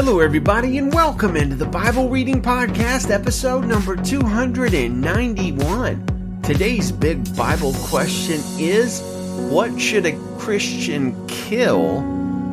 Hello, everybody, and welcome into the Bible Reading Podcast, episode number 291. Today's big Bible question is What should a Christian kill?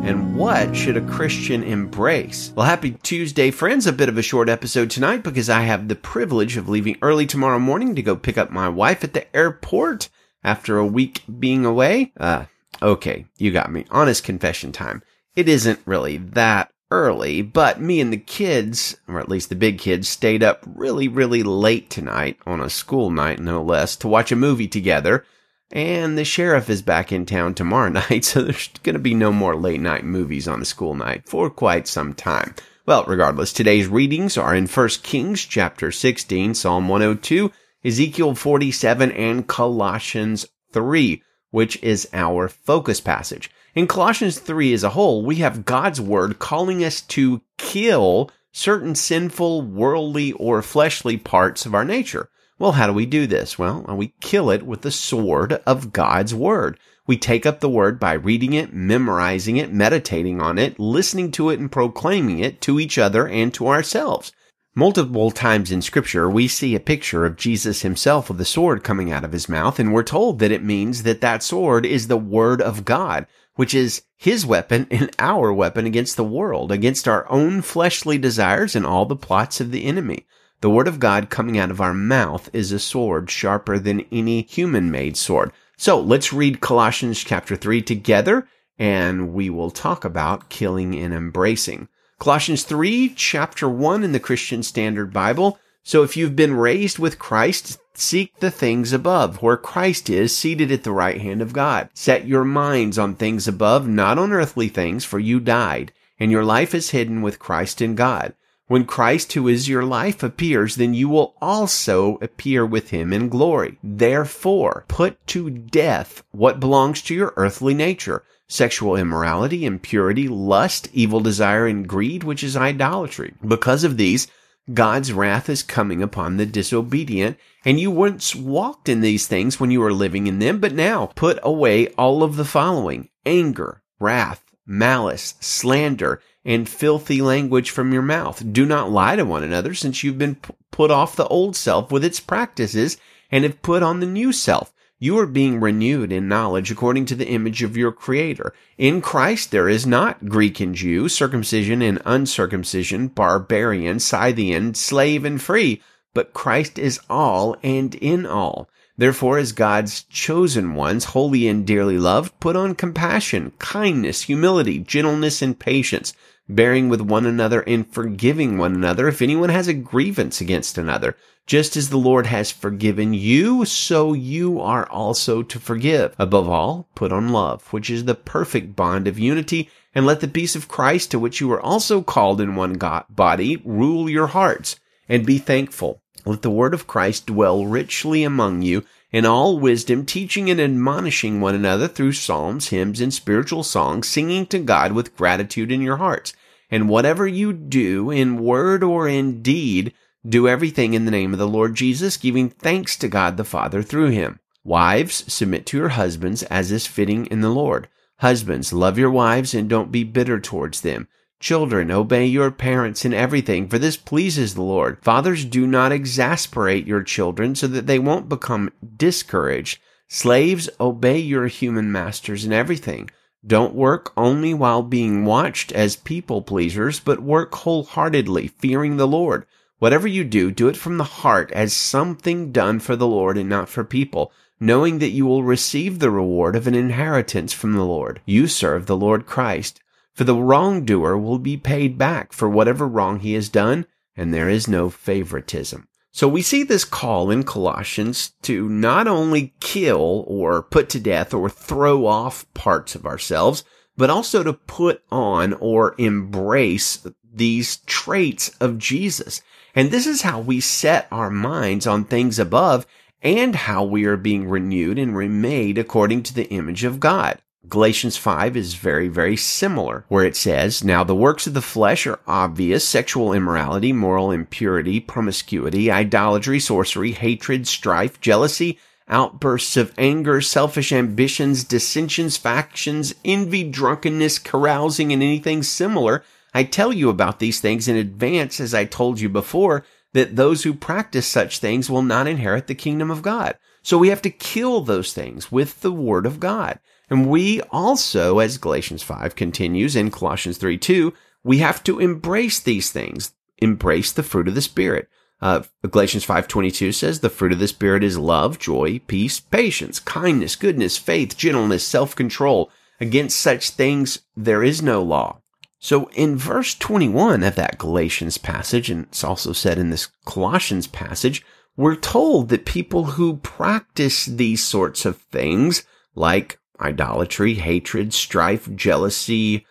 And what should a Christian embrace? Well, happy Tuesday, friends. A bit of a short episode tonight because I have the privilege of leaving early tomorrow morning to go pick up my wife at the airport after a week being away. Uh, okay, you got me. Honest confession time. It isn't really that early, but me and the kids, or at least the big kids, stayed up really, really late tonight on a school night, no less, to watch a movie together. And the sheriff is back in town tomorrow night, so there's going to be no more late night movies on a school night for quite some time. Well, regardless, today's readings are in 1 Kings chapter 16, Psalm 102, Ezekiel 47, and Colossians 3, which is our focus passage. In Colossians 3 as a whole, we have God's word calling us to kill certain sinful, worldly, or fleshly parts of our nature. Well, how do we do this? Well, uh, we kill it with the sword of God's word. We take up the word by reading it, memorizing it, meditating on it, listening to it, and proclaiming it to each other and to ourselves. Multiple times in scripture, we see a picture of Jesus himself with a sword coming out of his mouth, and we're told that it means that that sword is the word of God which is his weapon and our weapon against the world, against our own fleshly desires and all the plots of the enemy. The word of God coming out of our mouth is a sword sharper than any human made sword. So let's read Colossians chapter 3 together and we will talk about killing and embracing. Colossians 3 chapter 1 in the Christian Standard Bible. So if you've been raised with Christ, Seek the things above, where Christ is seated at the right hand of God. Set your minds on things above, not on earthly things, for you died, and your life is hidden with Christ in God. When Christ, who is your life, appears, then you will also appear with him in glory. Therefore, put to death what belongs to your earthly nature sexual immorality, impurity, lust, evil desire, and greed, which is idolatry. Because of these, God's wrath is coming upon the disobedient, and you once walked in these things when you were living in them, but now put away all of the following anger, wrath, malice, slander, and filthy language from your mouth. Do not lie to one another, since you've been put off the old self with its practices and have put on the new self you are being renewed in knowledge according to the image of your Creator. In Christ there is not Greek and Jew, circumcision and uncircumcision, barbarian, Scythian, slave and free, but Christ is all and in all. Therefore, as God's chosen ones, holy and dearly loved, put on compassion, kindness, humility, gentleness, and patience, bearing with one another and forgiving one another if anyone has a grievance against another. Just as the Lord has forgiven you, so you are also to forgive. Above all, put on love, which is the perfect bond of unity, and let the peace of Christ, to which you are also called in one God, body, rule your hearts, and be thankful. Let the word of Christ dwell richly among you in all wisdom, teaching and admonishing one another through psalms, hymns, and spiritual songs, singing to God with gratitude in your hearts. And whatever you do in word or in deed, do everything in the name of the Lord Jesus, giving thanks to God the Father through him. Wives, submit to your husbands as is fitting in the Lord. Husbands, love your wives and don't be bitter towards them. Children, obey your parents in everything, for this pleases the Lord. Fathers, do not exasperate your children so that they won't become discouraged. Slaves, obey your human masters in everything. Don't work only while being watched as people pleasers, but work wholeheartedly, fearing the Lord. Whatever you do, do it from the heart as something done for the Lord and not for people, knowing that you will receive the reward of an inheritance from the Lord. You serve the Lord Christ. For the wrongdoer will be paid back for whatever wrong he has done, and there is no favoritism. So we see this call in Colossians to not only kill or put to death or throw off parts of ourselves, but also to put on or embrace these traits of Jesus. And this is how we set our minds on things above and how we are being renewed and remade according to the image of God. Galatians 5 is very, very similar, where it says, Now the works of the flesh are obvious sexual immorality, moral impurity, promiscuity, idolatry, sorcery, hatred, strife, jealousy, outbursts of anger, selfish ambitions, dissensions, factions, envy, drunkenness, carousing, and anything similar I tell you about these things in advance, as I told you before, that those who practice such things will not inherit the kingdom of God. So we have to kill those things with the word of God. And we also, as Galatians 5 continues in Colossians 3 2, we have to embrace these things, embrace the fruit of the Spirit. Uh, Galatians 5:22 says the fruit of the spirit is love, joy, peace, patience, kindness, goodness, faith, gentleness, self-control. Against such things there is no law. So in verse 21 of that Galatians passage, and it's also said in this Colossians passage, we're told that people who practice these sorts of things, like idolatry, hatred, strife, jealousy,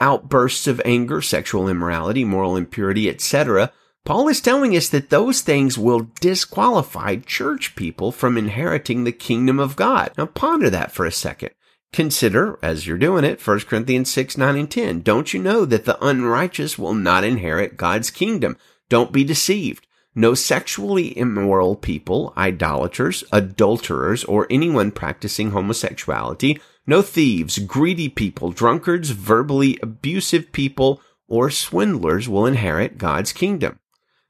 outbursts of anger, sexual immorality, moral impurity, etc., Paul is telling us that those things will disqualify church people from inheriting the kingdom of God. Now ponder that for a second. Consider, as you're doing it, 1 Corinthians 6, 9, and 10. Don't you know that the unrighteous will not inherit God's kingdom? Don't be deceived. No sexually immoral people, idolaters, adulterers, or anyone practicing homosexuality, no thieves, greedy people, drunkards, verbally abusive people, or swindlers will inherit God's kingdom.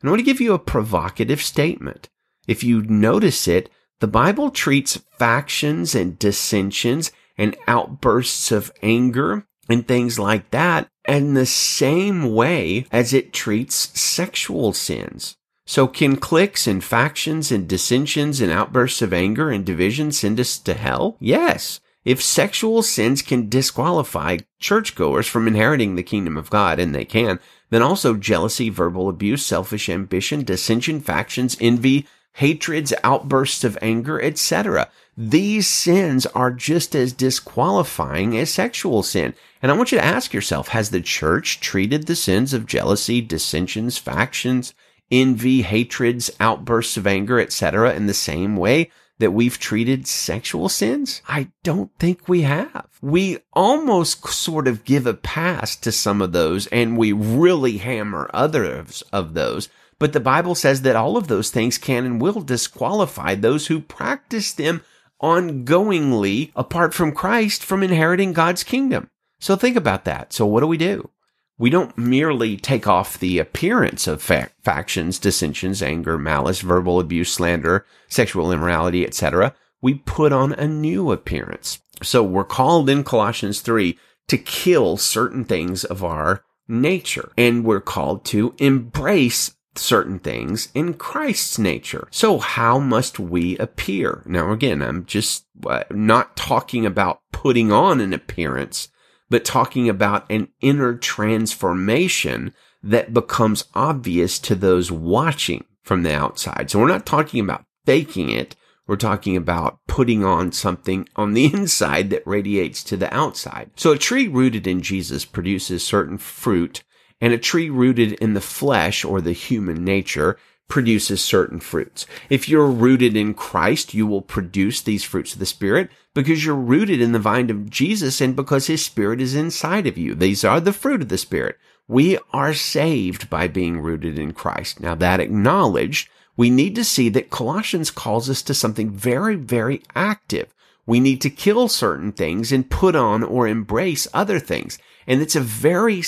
And I want to give you a provocative statement. If you notice it, the Bible treats factions and dissensions and outbursts of anger and things like that in the same way as it treats sexual sins. So can cliques and factions and dissensions and outbursts of anger and division send us to hell? Yes. If sexual sins can disqualify churchgoers from inheriting the kingdom of God, and they can, then also jealousy, verbal abuse, selfish ambition, dissension, factions, envy, hatreds, outbursts of anger, etc. These sins are just as disqualifying as sexual sin. And I want you to ask yourself, has the church treated the sins of jealousy, dissensions, factions, envy, hatreds, outbursts of anger, etc. in the same way that we've treated sexual sins? I don't think we have. We almost sort of give a pass to some of those and we really hammer others of those. But the Bible says that all of those things can and will disqualify those who practice them ongoingly apart from Christ from inheriting God's kingdom. So think about that. So what do we do? We don't merely take off the appearance of fa- factions, dissensions, anger, malice, verbal abuse, slander, sexual immorality, etc. We put on a new appearance. So we're called in Colossians 3 to kill certain things of our nature. And we're called to embrace certain things in Christ's nature. So how must we appear? Now again, I'm just uh, not talking about putting on an appearance but talking about an inner transformation that becomes obvious to those watching from the outside. So we're not talking about faking it. We're talking about putting on something on the inside that radiates to the outside. So a tree rooted in Jesus produces certain fruit and a tree rooted in the flesh or the human nature produces certain fruits. If you're rooted in Christ, you will produce these fruits of the Spirit because you're rooted in the vine of Jesus and because His Spirit is inside of you. These are the fruit of the Spirit. We are saved by being rooted in Christ. Now that acknowledged, we need to see that Colossians calls us to something very, very active. We need to kill certain things and put on or embrace other things. And it's a very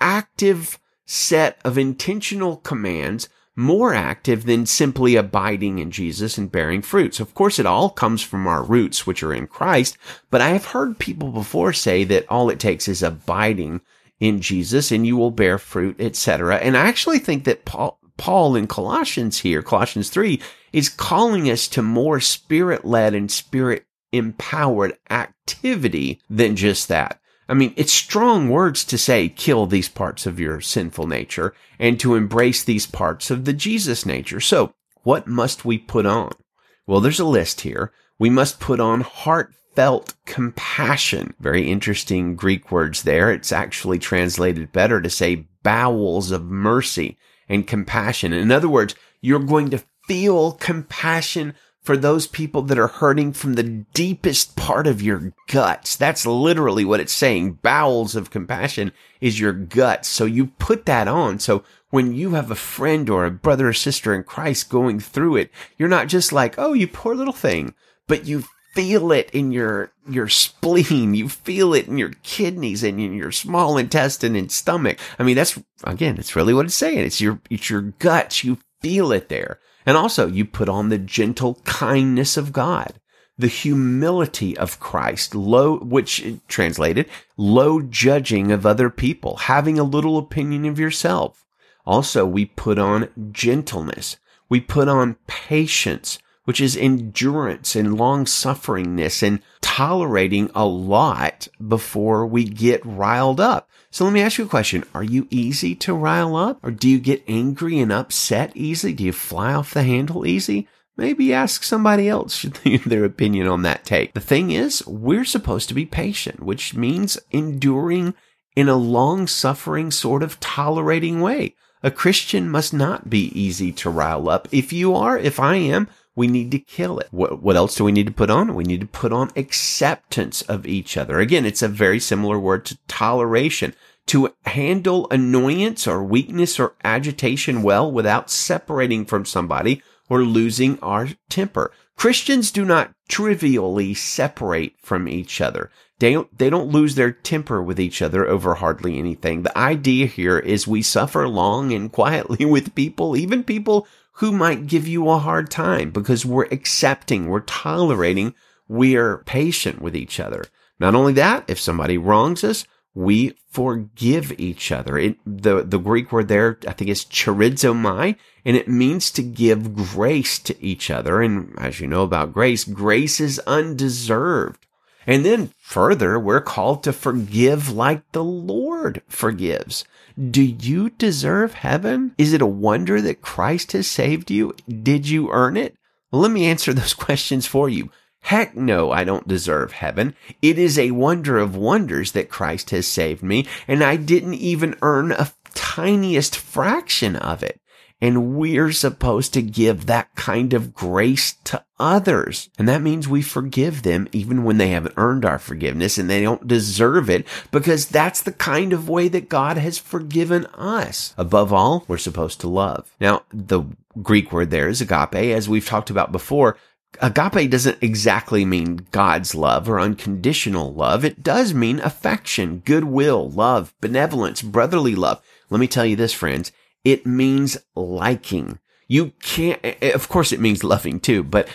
active set of intentional commands more active than simply abiding in Jesus and bearing fruits. Of course, it all comes from our roots, which are in Christ, but I have heard people before say that all it takes is abiding in Jesus and you will bear fruit, etc. And I actually think that Paul, Paul in Colossians here, Colossians 3, is calling us to more spirit led and spirit empowered activity than just that. I mean, it's strong words to say, kill these parts of your sinful nature and to embrace these parts of the Jesus nature. So what must we put on? Well, there's a list here. We must put on heartfelt compassion. Very interesting Greek words there. It's actually translated better to say bowels of mercy and compassion. In other words, you're going to feel compassion for those people that are hurting from the deepest part of your guts. That's literally what it's saying. Bowels of compassion is your guts. So you put that on. So when you have a friend or a brother or sister in Christ going through it, you're not just like, oh, you poor little thing, but you feel it in your, your spleen. You feel it in your kidneys and in your small intestine and stomach. I mean, that's, again, it's really what it's saying. It's your, it's your guts. You feel it there. And also you put on the gentle kindness of God, the humility of Christ, low, which translated, low judging of other people, having a little opinion of yourself. Also, we put on gentleness. We put on patience, which is endurance and long sufferingness and tolerating a lot before we get riled up. So let me ask you a question. Are you easy to rile up or do you get angry and upset easily? Do you fly off the handle easy? Maybe ask somebody else their opinion on that take. The thing is, we're supposed to be patient, which means enduring in a long suffering sort of tolerating way. A Christian must not be easy to rile up. If you are, if I am, we need to kill it. What, what else do we need to put on? We need to put on acceptance of each other. Again, it's a very similar word to toleration. To handle annoyance or weakness or agitation well without separating from somebody or losing our temper. Christians do not trivially separate from each other. They don't, they don't lose their temper with each other over hardly anything. The idea here is we suffer long and quietly with people, even people who might give you a hard time because we're accepting, we're tolerating, we're patient with each other. Not only that, if somebody wrongs us, we forgive each other. It, the, the Greek word there, I think is charizomai, and it means to give grace to each other. And as you know about grace, grace is undeserved. And then further, we're called to forgive like the Lord forgives. Do you deserve heaven? Is it a wonder that Christ has saved you? Did you earn it? Well, let me answer those questions for you. Heck no, I don't deserve heaven. It is a wonder of wonders that Christ has saved me, and I didn't even earn a tiniest fraction of it. And we're supposed to give that kind of grace to others. And that means we forgive them even when they haven't earned our forgiveness and they don't deserve it because that's the kind of way that God has forgiven us. Above all, we're supposed to love. Now, the Greek word there is agape, as we've talked about before. Agape doesn't exactly mean God's love or unconditional love. It does mean affection, goodwill, love, benevolence, brotherly love. Let me tell you this, friends. It means liking. You can't, of course it means loving too, but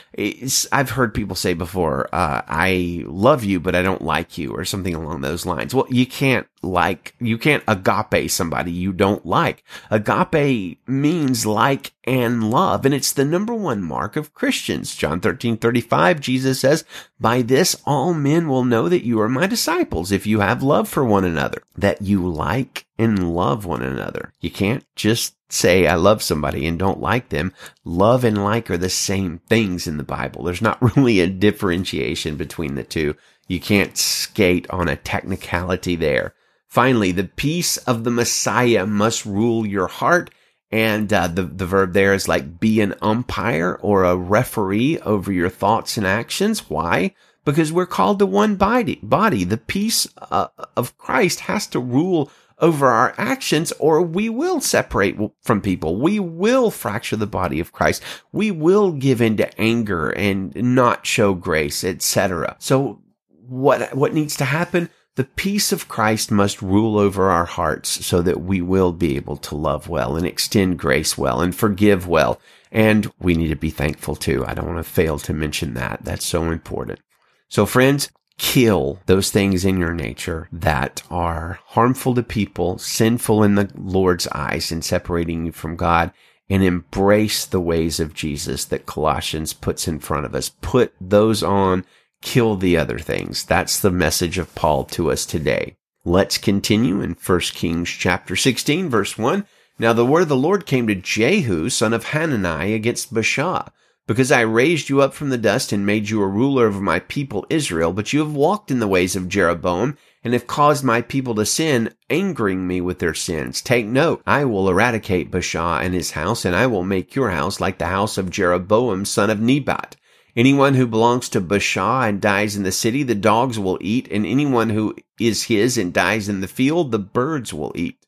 I've heard people say before, uh, I love you, but I don't like you or something along those lines. Well, you can't like, you can't agape somebody you don't like. Agape means like and love, and it's the number one mark of Christians. John 13, 35, Jesus says, by this all men will know that you are my disciples if you have love for one another, that you like and love one another. You can't just say I love somebody and don't like them. Love and like are the same things in the Bible. There's not really a differentiation between the two. You can't skate on a technicality there. Finally, the peace of the Messiah must rule your heart. And uh, the the verb there is like be an umpire or a referee over your thoughts and actions. Why? Because we're called to one body. Body. The peace uh, of Christ has to rule over our actions or we will separate from people. We will fracture the body of Christ. We will give into anger and not show grace, etc. So what, what needs to happen? The peace of Christ must rule over our hearts so that we will be able to love well and extend grace well and forgive well. And we need to be thankful too. I don't want to fail to mention that. That's so important. So friends, kill those things in your nature that are harmful to people, sinful in the Lord's eyes and separating you from God and embrace the ways of Jesus that Colossians puts in front of us. Put those on kill the other things. That's the message of Paul to us today. Let's continue in 1 Kings chapter 16 verse 1. Now the word of the Lord came to Jehu, son of Hanani, against Baasha, because I raised you up from the dust and made you a ruler over my people Israel, but you have walked in the ways of Jeroboam and have caused my people to sin, angering me with their sins. Take note, I will eradicate Baasha and his house, and I will make your house like the house of Jeroboam, son of Nebat. Anyone who belongs to Baasha and dies in the city, the dogs will eat, and anyone who is his and dies in the field, the birds will eat.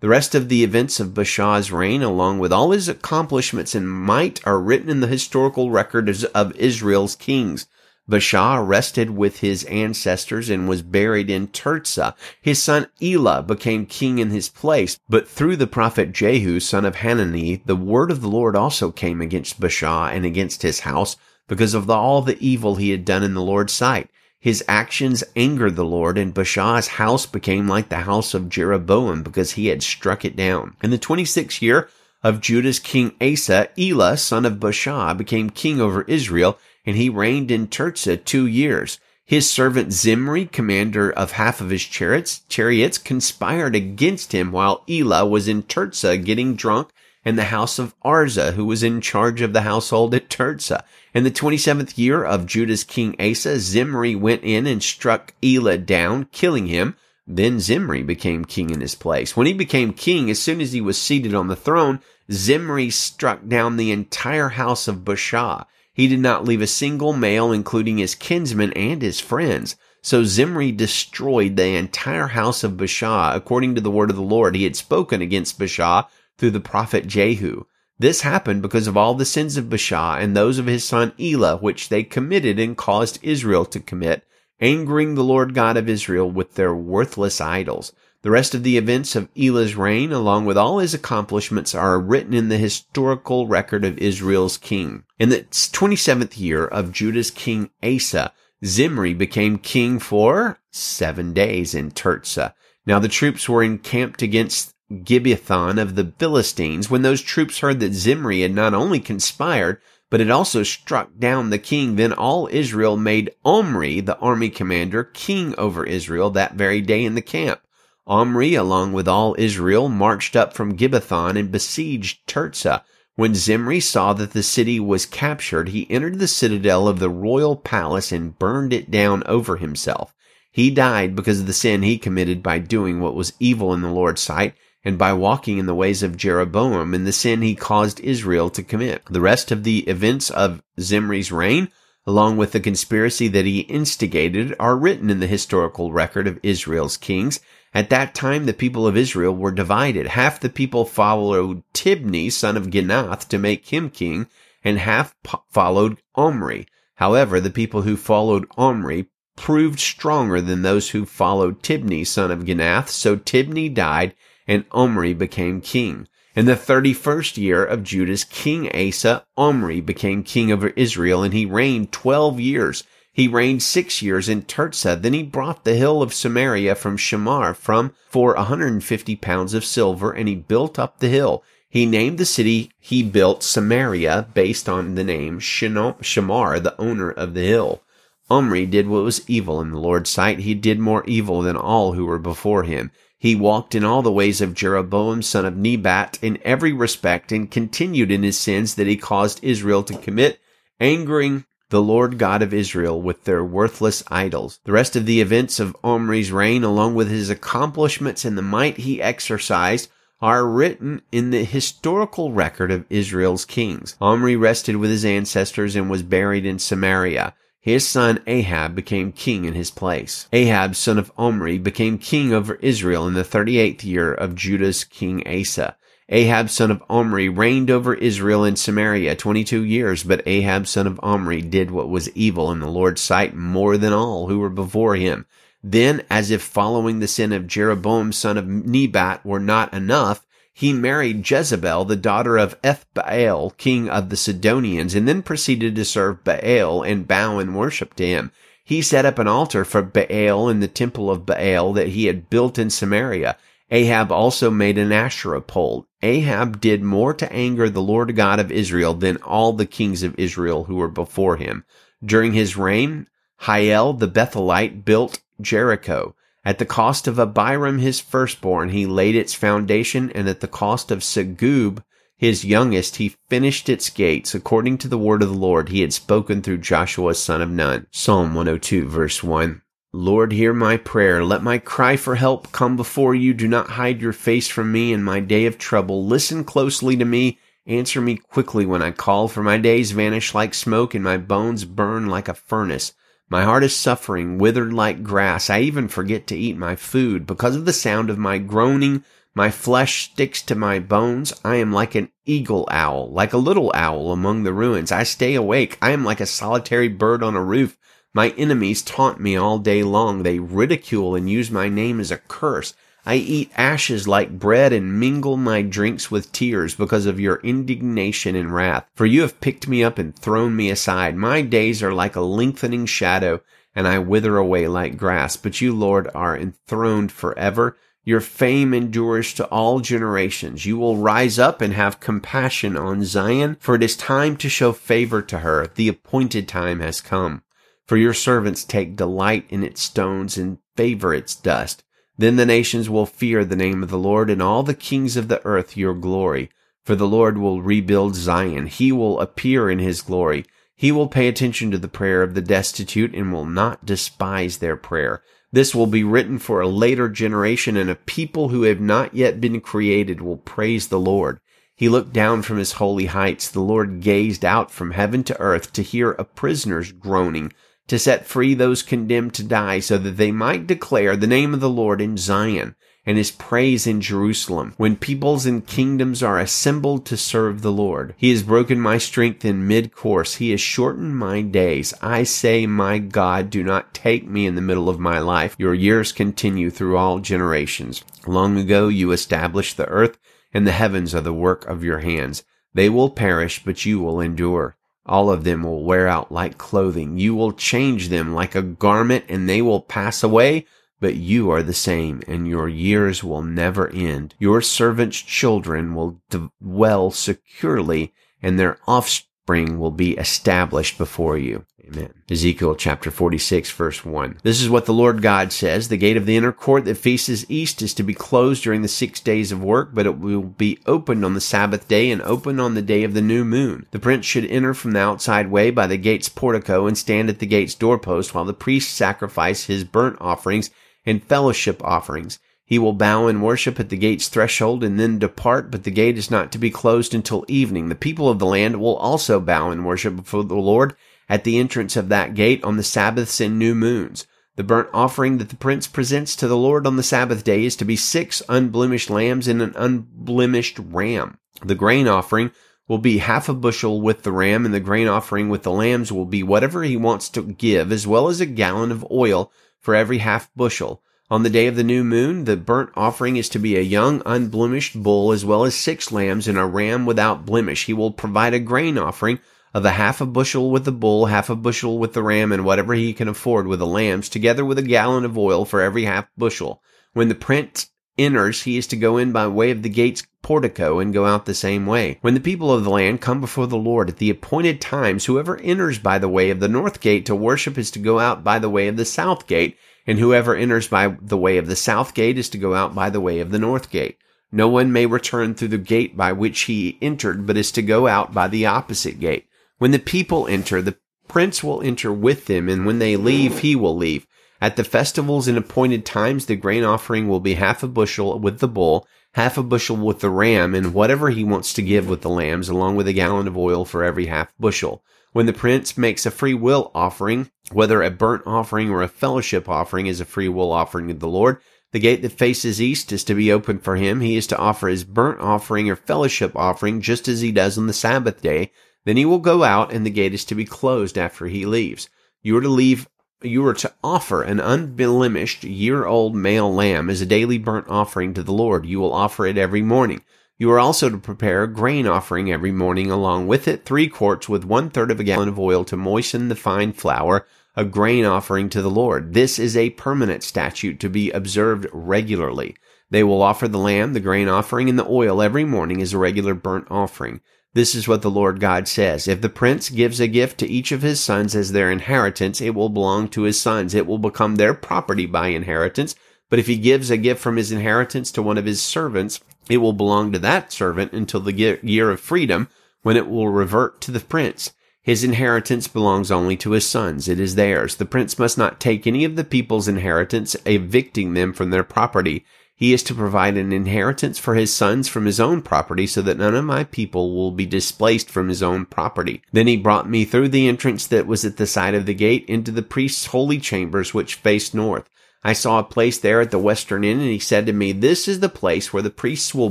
The rest of the events of Baasha's reign, along with all his accomplishments and might, are written in the historical record of Israel's kings. Baasha rested with his ancestors and was buried in Tirzah. His son Elah became king in his place, but through the prophet Jehu, son of Hanani, the word of the Lord also came against Baasha and against his house because of the, all the evil he had done in the Lord's sight. His actions angered the Lord, and Baasha's house became like the house of Jeroboam because he had struck it down. In the 26th year of Judah's king Asa, Elah, son of Baasha, became king over Israel, and he reigned in Tirzah two years. His servant Zimri, commander of half of his chariots, chariots, conspired against him while Elah was in Tirzah getting drunk in the house of Arza, who was in charge of the household at Tirzah. In the 27th year of Judah's king Asa, Zimri went in and struck Elah down, killing him. Then Zimri became king in his place. When he became king, as soon as he was seated on the throne, Zimri struck down the entire house of Baasha. He did not leave a single male, including his kinsmen and his friends. So Zimri destroyed the entire house of Baasha according to the word of the Lord. He had spoken against Baasha through the prophet Jehu. This happened because of all the sins of Baasha and those of his son Elah, which they committed and caused Israel to commit, angering the Lord God of Israel with their worthless idols. The rest of the events of Elah's reign, along with all his accomplishments, are written in the historical record of Israel's king. In the 27th year of Judah's king Asa, Zimri became king for seven days in Tirzah. Now the troops were encamped against Gibbethon of the Philistines when those troops heard that Zimri had not only conspired, but had also struck down the king. Then all Israel made Omri, the army commander, king over Israel that very day in the camp. Omri, along with all Israel, marched up from Gibbethon and besieged Tirzah. When Zimri saw that the city was captured, he entered the citadel of the royal palace and burned it down over himself. He died because of the sin he committed by doing what was evil in the Lord's sight and by walking in the ways of Jeroboam and the sin he caused Israel to commit. The rest of the events of Zimri's reign along with the conspiracy that he instigated, are written in the historical record of Israel's kings. At that time, the people of Israel were divided. Half the people followed Tibni, son of Ginath, to make him king, and half followed Omri. However, the people who followed Omri proved stronger than those who followed Tibni, son of Ginath, so Tibni died, and Omri became king. In the thirty-first year of Judah's king Asa, Omri became king over Israel, and he reigned twelve years. He reigned six years in Tirzah. Then he brought the hill of Samaria from Shamar from for a hundred and fifty pounds of silver, and he built up the hill. He named the city he built Samaria based on the name Shamar, the owner of the hill. Omri did what was evil in the Lord's sight. He did more evil than all who were before him. He walked in all the ways of Jeroboam son of Nebat in every respect and continued in his sins that he caused Israel to commit, angering the Lord God of Israel with their worthless idols. The rest of the events of Omri's reign, along with his accomplishments and the might he exercised, are written in the historical record of Israel's kings. Omri rested with his ancestors and was buried in Samaria. His son Ahab became king in his place. Ahab, son of Omri, became king over Israel in the 38th year of Judah's king Asa. Ahab, son of Omri, reigned over Israel in Samaria 22 years, but Ahab, son of Omri, did what was evil in the Lord's sight more than all who were before him. Then, as if following the sin of Jeroboam, son of Nebat, were not enough, he married Jezebel, the daughter of Ethbaal, king of the Sidonians, and then proceeded to serve Baal and bow and worship to him. He set up an altar for Baal in the temple of Baal that he had built in Samaria. Ahab also made an Asherah pole. Ahab did more to anger the Lord God of Israel than all the kings of Israel who were before him. During his reign, Hiel the Bethelite built Jericho. At the cost of Abiram his firstborn, he laid its foundation, and at the cost of Segub his youngest, he finished its gates, according to the word of the Lord he had spoken through Joshua son of Nun. Psalm 102 verse 1. Lord, hear my prayer. Let my cry for help come before you. Do not hide your face from me in my day of trouble. Listen closely to me. Answer me quickly when I call, for my days vanish like smoke and my bones burn like a furnace. My heart is suffering, withered like grass. I even forget to eat my food. Because of the sound of my groaning, my flesh sticks to my bones. I am like an eagle owl, like a little owl among the ruins. I stay awake. I am like a solitary bird on a roof. My enemies taunt me all day long. They ridicule and use my name as a curse. I eat ashes like bread and mingle my drinks with tears because of your indignation and wrath. For you have picked me up and thrown me aside. My days are like a lengthening shadow, and I wither away like grass. But you, Lord, are enthroned forever. Your fame endures to all generations. You will rise up and have compassion on Zion, for it is time to show favor to her. The appointed time has come. For your servants take delight in its stones and favor its dust. Then the nations will fear the name of the Lord and all the kings of the earth your glory. For the Lord will rebuild Zion. He will appear in his glory. He will pay attention to the prayer of the destitute and will not despise their prayer. This will be written for a later generation, and a people who have not yet been created will praise the Lord. He looked down from his holy heights. The Lord gazed out from heaven to earth to hear a prisoner's groaning, to set free those condemned to die, so that they might declare the name of the Lord in Zion and his praise in Jerusalem, when peoples and kingdoms are assembled to serve the Lord. He has broken my strength in mid-course. He has shortened my days. I say, my God, do not take me in the middle of my life. Your years continue through all generations. Long ago you established the earth, and the heavens are the work of your hands. They will perish, but you will endure. All of them will wear out like clothing. You will change them like a garment, and they will pass away but you are the same, and your years will never end. Your servants' children will dwell securely, and their offspring will be established before you. Amen. Ezekiel chapter 46 verse 1. This is what the Lord God says. The gate of the inner court that faces east is to be closed during the six days of work, but it will be opened on the Sabbath day and opened on the day of the new moon. The prince should enter from the outside way by the gate's portico and stand at the gate's doorpost while the priest sacrifice his burnt offerings and fellowship offerings. He will bow and worship at the gate's threshold and then depart, but the gate is not to be closed until evening. The people of the land will also bow and worship before the Lord at the entrance of that gate on the Sabbaths and new moons. The burnt offering that the prince presents to the Lord on the Sabbath day is to be six unblemished lambs and an unblemished ram. The grain offering will be half a bushel with the ram, and the grain offering with the lambs will be whatever he wants to give, as well as a gallon of oil for every half bushel. On the day of the new moon, the burnt offering is to be a young, unblemished bull, as well as six lambs and a ram without blemish. He will provide a grain offering of a half a bushel with the bull, half a bushel with the ram, and whatever he can afford with the lambs, together with a gallon of oil for every half bushel. When the prince enters, he is to go in by way of the gate's portico and go out the same way. When the people of the land come before the Lord at the appointed times, whoever enters by the way of the north gate to worship is to go out by the way of the south gate, and whoever enters by the way of the south gate is to go out by the way of the north gate. No one may return through the gate by which he entered, but is to go out by the opposite gate. When the people enter, the prince will enter with them, and when they leave, he will leave. At the festivals and appointed times, the grain offering will be half a bushel with the bull, half a bushel with the ram, and whatever he wants to give with the lambs, along with a gallon of oil for every half bushel. When the prince makes a free will offering, whether a burnt offering or a fellowship offering is a free will offering to the Lord, the gate that faces east is to be open for him. He is to offer his burnt offering or fellowship offering just as he does on the Sabbath day. Then he will go out and the gate is to be closed after he leaves. You are to leave you are to offer an unblemished year old male lamb as a daily burnt offering to the Lord. You will offer it every morning. You are also to prepare a grain offering every morning along with it, three quarts with one third of a gallon of oil to moisten the fine flour, a grain offering to the Lord. This is a permanent statute to be observed regularly. They will offer the lamb, the grain offering, and the oil every morning as a regular burnt offering. This is what the Lord God says. If the prince gives a gift to each of his sons as their inheritance, it will belong to his sons. It will become their property by inheritance. But if he gives a gift from his inheritance to one of his servants, it will belong to that servant until the year of freedom when it will revert to the prince. His inheritance belongs only to his sons. It is theirs. The prince must not take any of the people's inheritance, evicting them from their property. He is to provide an inheritance for his sons from his own property so that none of my people will be displaced from his own property. Then he brought me through the entrance that was at the side of the gate into the priest's holy chambers which faced north. I saw a place there at the western end and he said to me, this is the place where the priests will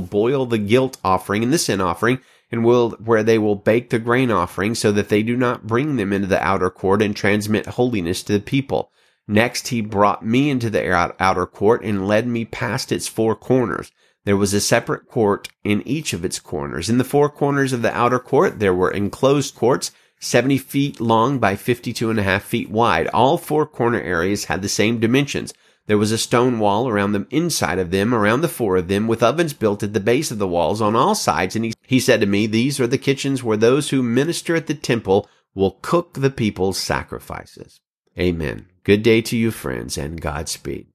boil the guilt offering and the sin offering and will, where they will bake the grain offering so that they do not bring them into the outer court and transmit holiness to the people. Next, he brought me into the outer court and led me past its four corners. There was a separate court in each of its corners. In the four corners of the outer court, there were enclosed courts 70 feet long by 52 and a half feet wide. All four corner areas had the same dimensions. There was a stone wall around the inside of them, around the four of them, with ovens built at the base of the walls on all sides. And he, he said to me, These are the kitchens where those who minister at the temple will cook the people's sacrifices. Amen. Good day to you, friends, and Godspeed.